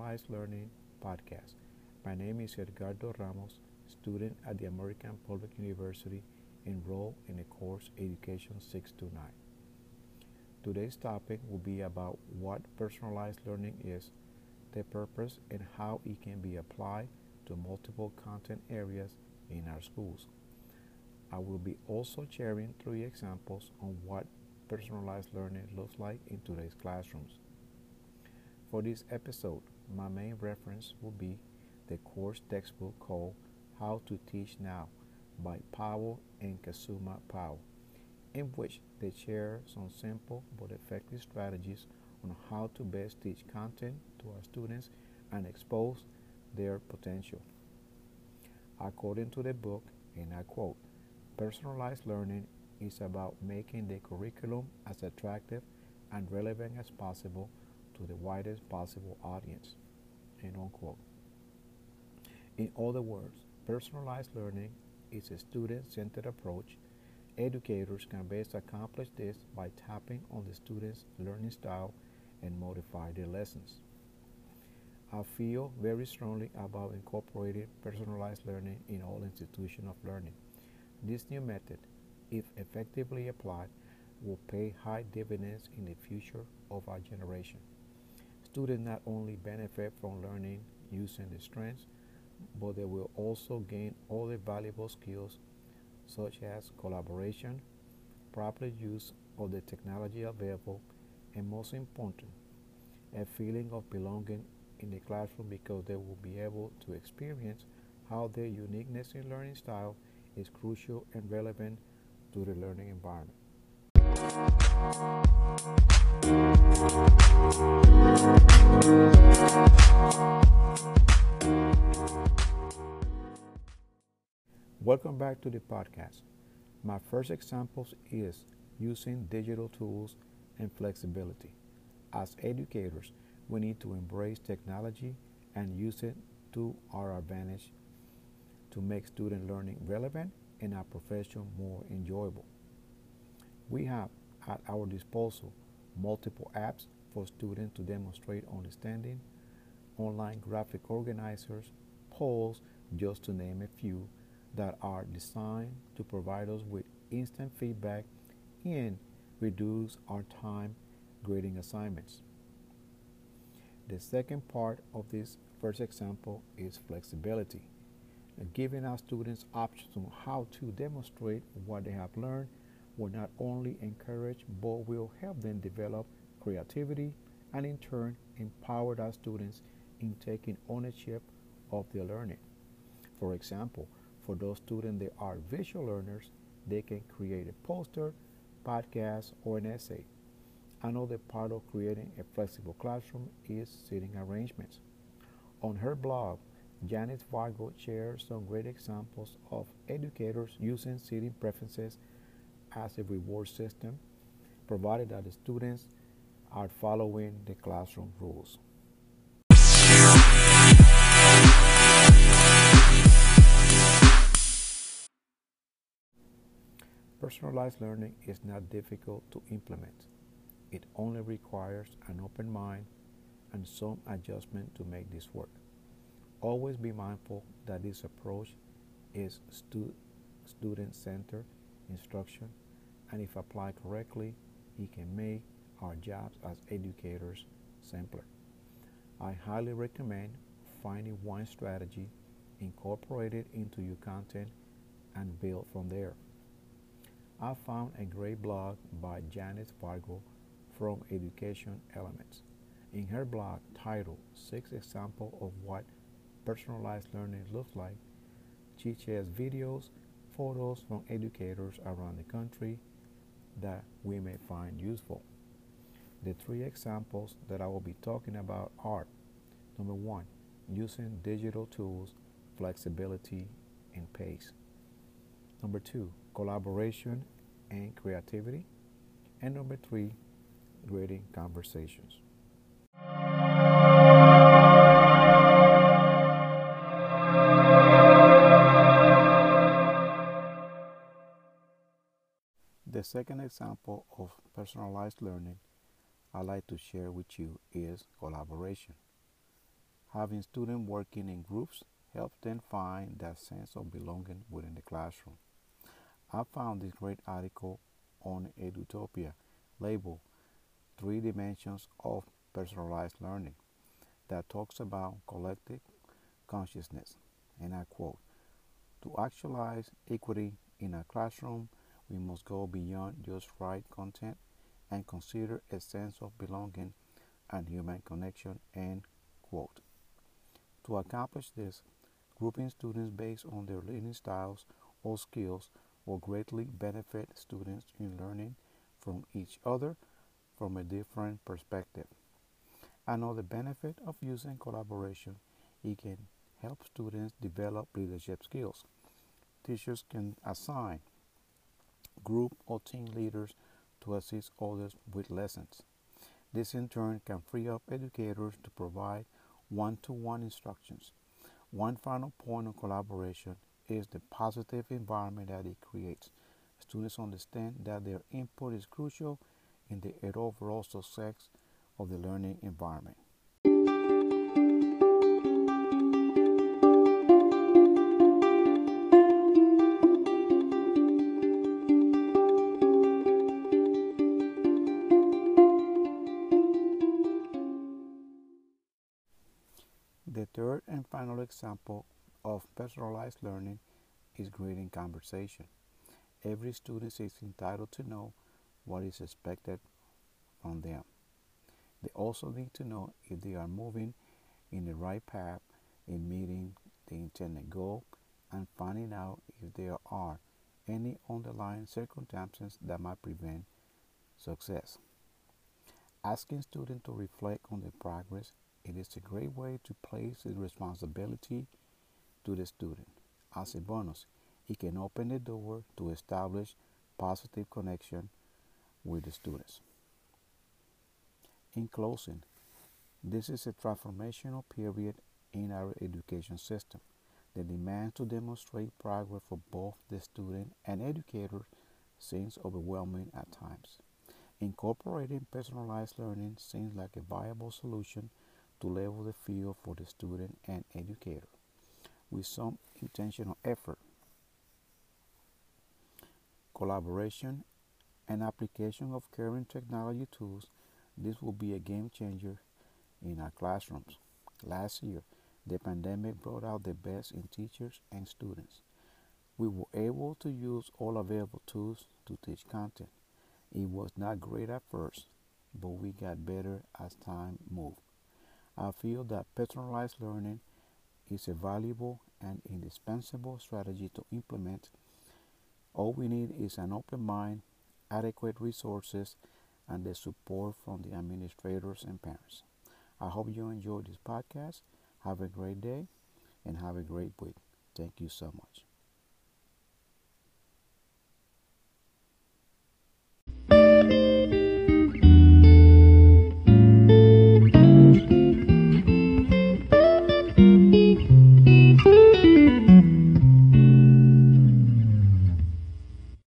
Personalized Learning Podcast. My name is Edgardo Ramos, student at the American Public University, enrolled in the course Education 629. Today's topic will be about what personalized learning is, the purpose, and how it can be applied to multiple content areas in our schools. I will be also sharing three examples on what personalized learning looks like in today's classrooms. For this episode, my main reference will be the course textbook called How to Teach Now by Powell and Kusuma Powell, in which they share some simple but effective strategies on how to best teach content to our students and expose their potential. According to the book, and I quote, personalized learning is about making the curriculum as attractive and relevant as possible to the widest possible audience. End unquote. In other words, personalized learning is a student-centered approach. Educators can best accomplish this by tapping on the student's learning style and modify their lessons. I feel very strongly about incorporating personalized learning in all institutions of learning. This new method, if effectively applied, will pay high dividends in the future of our generation. Students not only benefit from learning using the strengths, but they will also gain other valuable skills such as collaboration, proper use of the technology available, and most important, a feeling of belonging in the classroom because they will be able to experience how their uniqueness in learning style is crucial and relevant to the learning environment. Welcome back to the podcast. My first example is using digital tools and flexibility. As educators, we need to embrace technology and use it to our advantage to make student learning relevant and our profession more enjoyable. We have at our disposal multiple apps for students to demonstrate understanding, online graphic organizers, polls, just to name a few, that are designed to provide us with instant feedback and reduce our time grading assignments. The second part of this first example is flexibility, giving our students options on how to demonstrate what they have learned will not only encourage but will help them develop creativity and in turn empower our students in taking ownership of their learning. For example, for those students that are visual learners, they can create a poster, podcast, or an essay. Another part of creating a flexible classroom is seating arrangements. On her blog, Janice Vargo shares some great examples of educators using seating preferences as a reward system, provided that the students are following the classroom rules. Personalized learning is not difficult to implement. It only requires an open mind and some adjustment to make this work. Always be mindful that this approach is stu student-centered instruction and if applied correctly, it can make our jobs as educators simpler. I highly recommend finding one strategy, incorporate it into your content, and build from there. I found a great blog by Janice Fargo from Education Elements. In her blog titled Six Examples of What Personalized Learning Looks Like, she shares videos, photos from educators around the country that we may find useful. The three examples that I will be talking about are number one, using digital tools, flexibility, and pace. Number two, collaboration and creativity. And number three, grading conversations. The second example of personalized learning I'd like to share with you is collaboration. Having students working in groups helps them find that sense of belonging within the classroom. I found this great article on Edutopia labeled Three Dimensions of Personalized Learning that talks about collective consciousness. And I quote To actualize equity in a classroom, we must go beyond just right content and consider a sense of belonging and human connection. End quote. To accomplish this, grouping students based on their learning styles or skills will greatly benefit students in learning from each other from a different perspective. Another benefit of using collaboration, it can help students develop leadership skills. Teachers can assign group or team leaders to assist others with lessons. This in turn can free up educators to provide one to one instructions. One final point of collaboration is the positive environment that it creates. Students understand that their input is crucial in the overall success of the learning environment. The third and final example of personalized learning is grading conversation. Every student is entitled to know what is expected from them. They also need to know if they are moving in the right path in meeting the intended goal and finding out if there are any underlying circumstances that might prevent success. Asking students to reflect on their progress it is a great way to place the responsibility to the student. As a bonus, it can open the door to establish positive connection with the students. In closing, this is a transformational period in our education system. The demand to demonstrate progress for both the student and educator seems overwhelming at times. Incorporating personalized learning seems like a viable solution to level the field for the student and educator. With some intentional effort, collaboration, and application of current technology tools, this will be a game changer in our classrooms. Last year, the pandemic brought out the best in teachers and students. We were able to use all available tools to teach content. It was not great at first, but we got better as time moved. I feel that personalized learning is a valuable and indispensable strategy to implement. All we need is an open mind, adequate resources, and the support from the administrators and parents. I hope you enjoyed this podcast. Have a great day and have a great week. Thank you so much.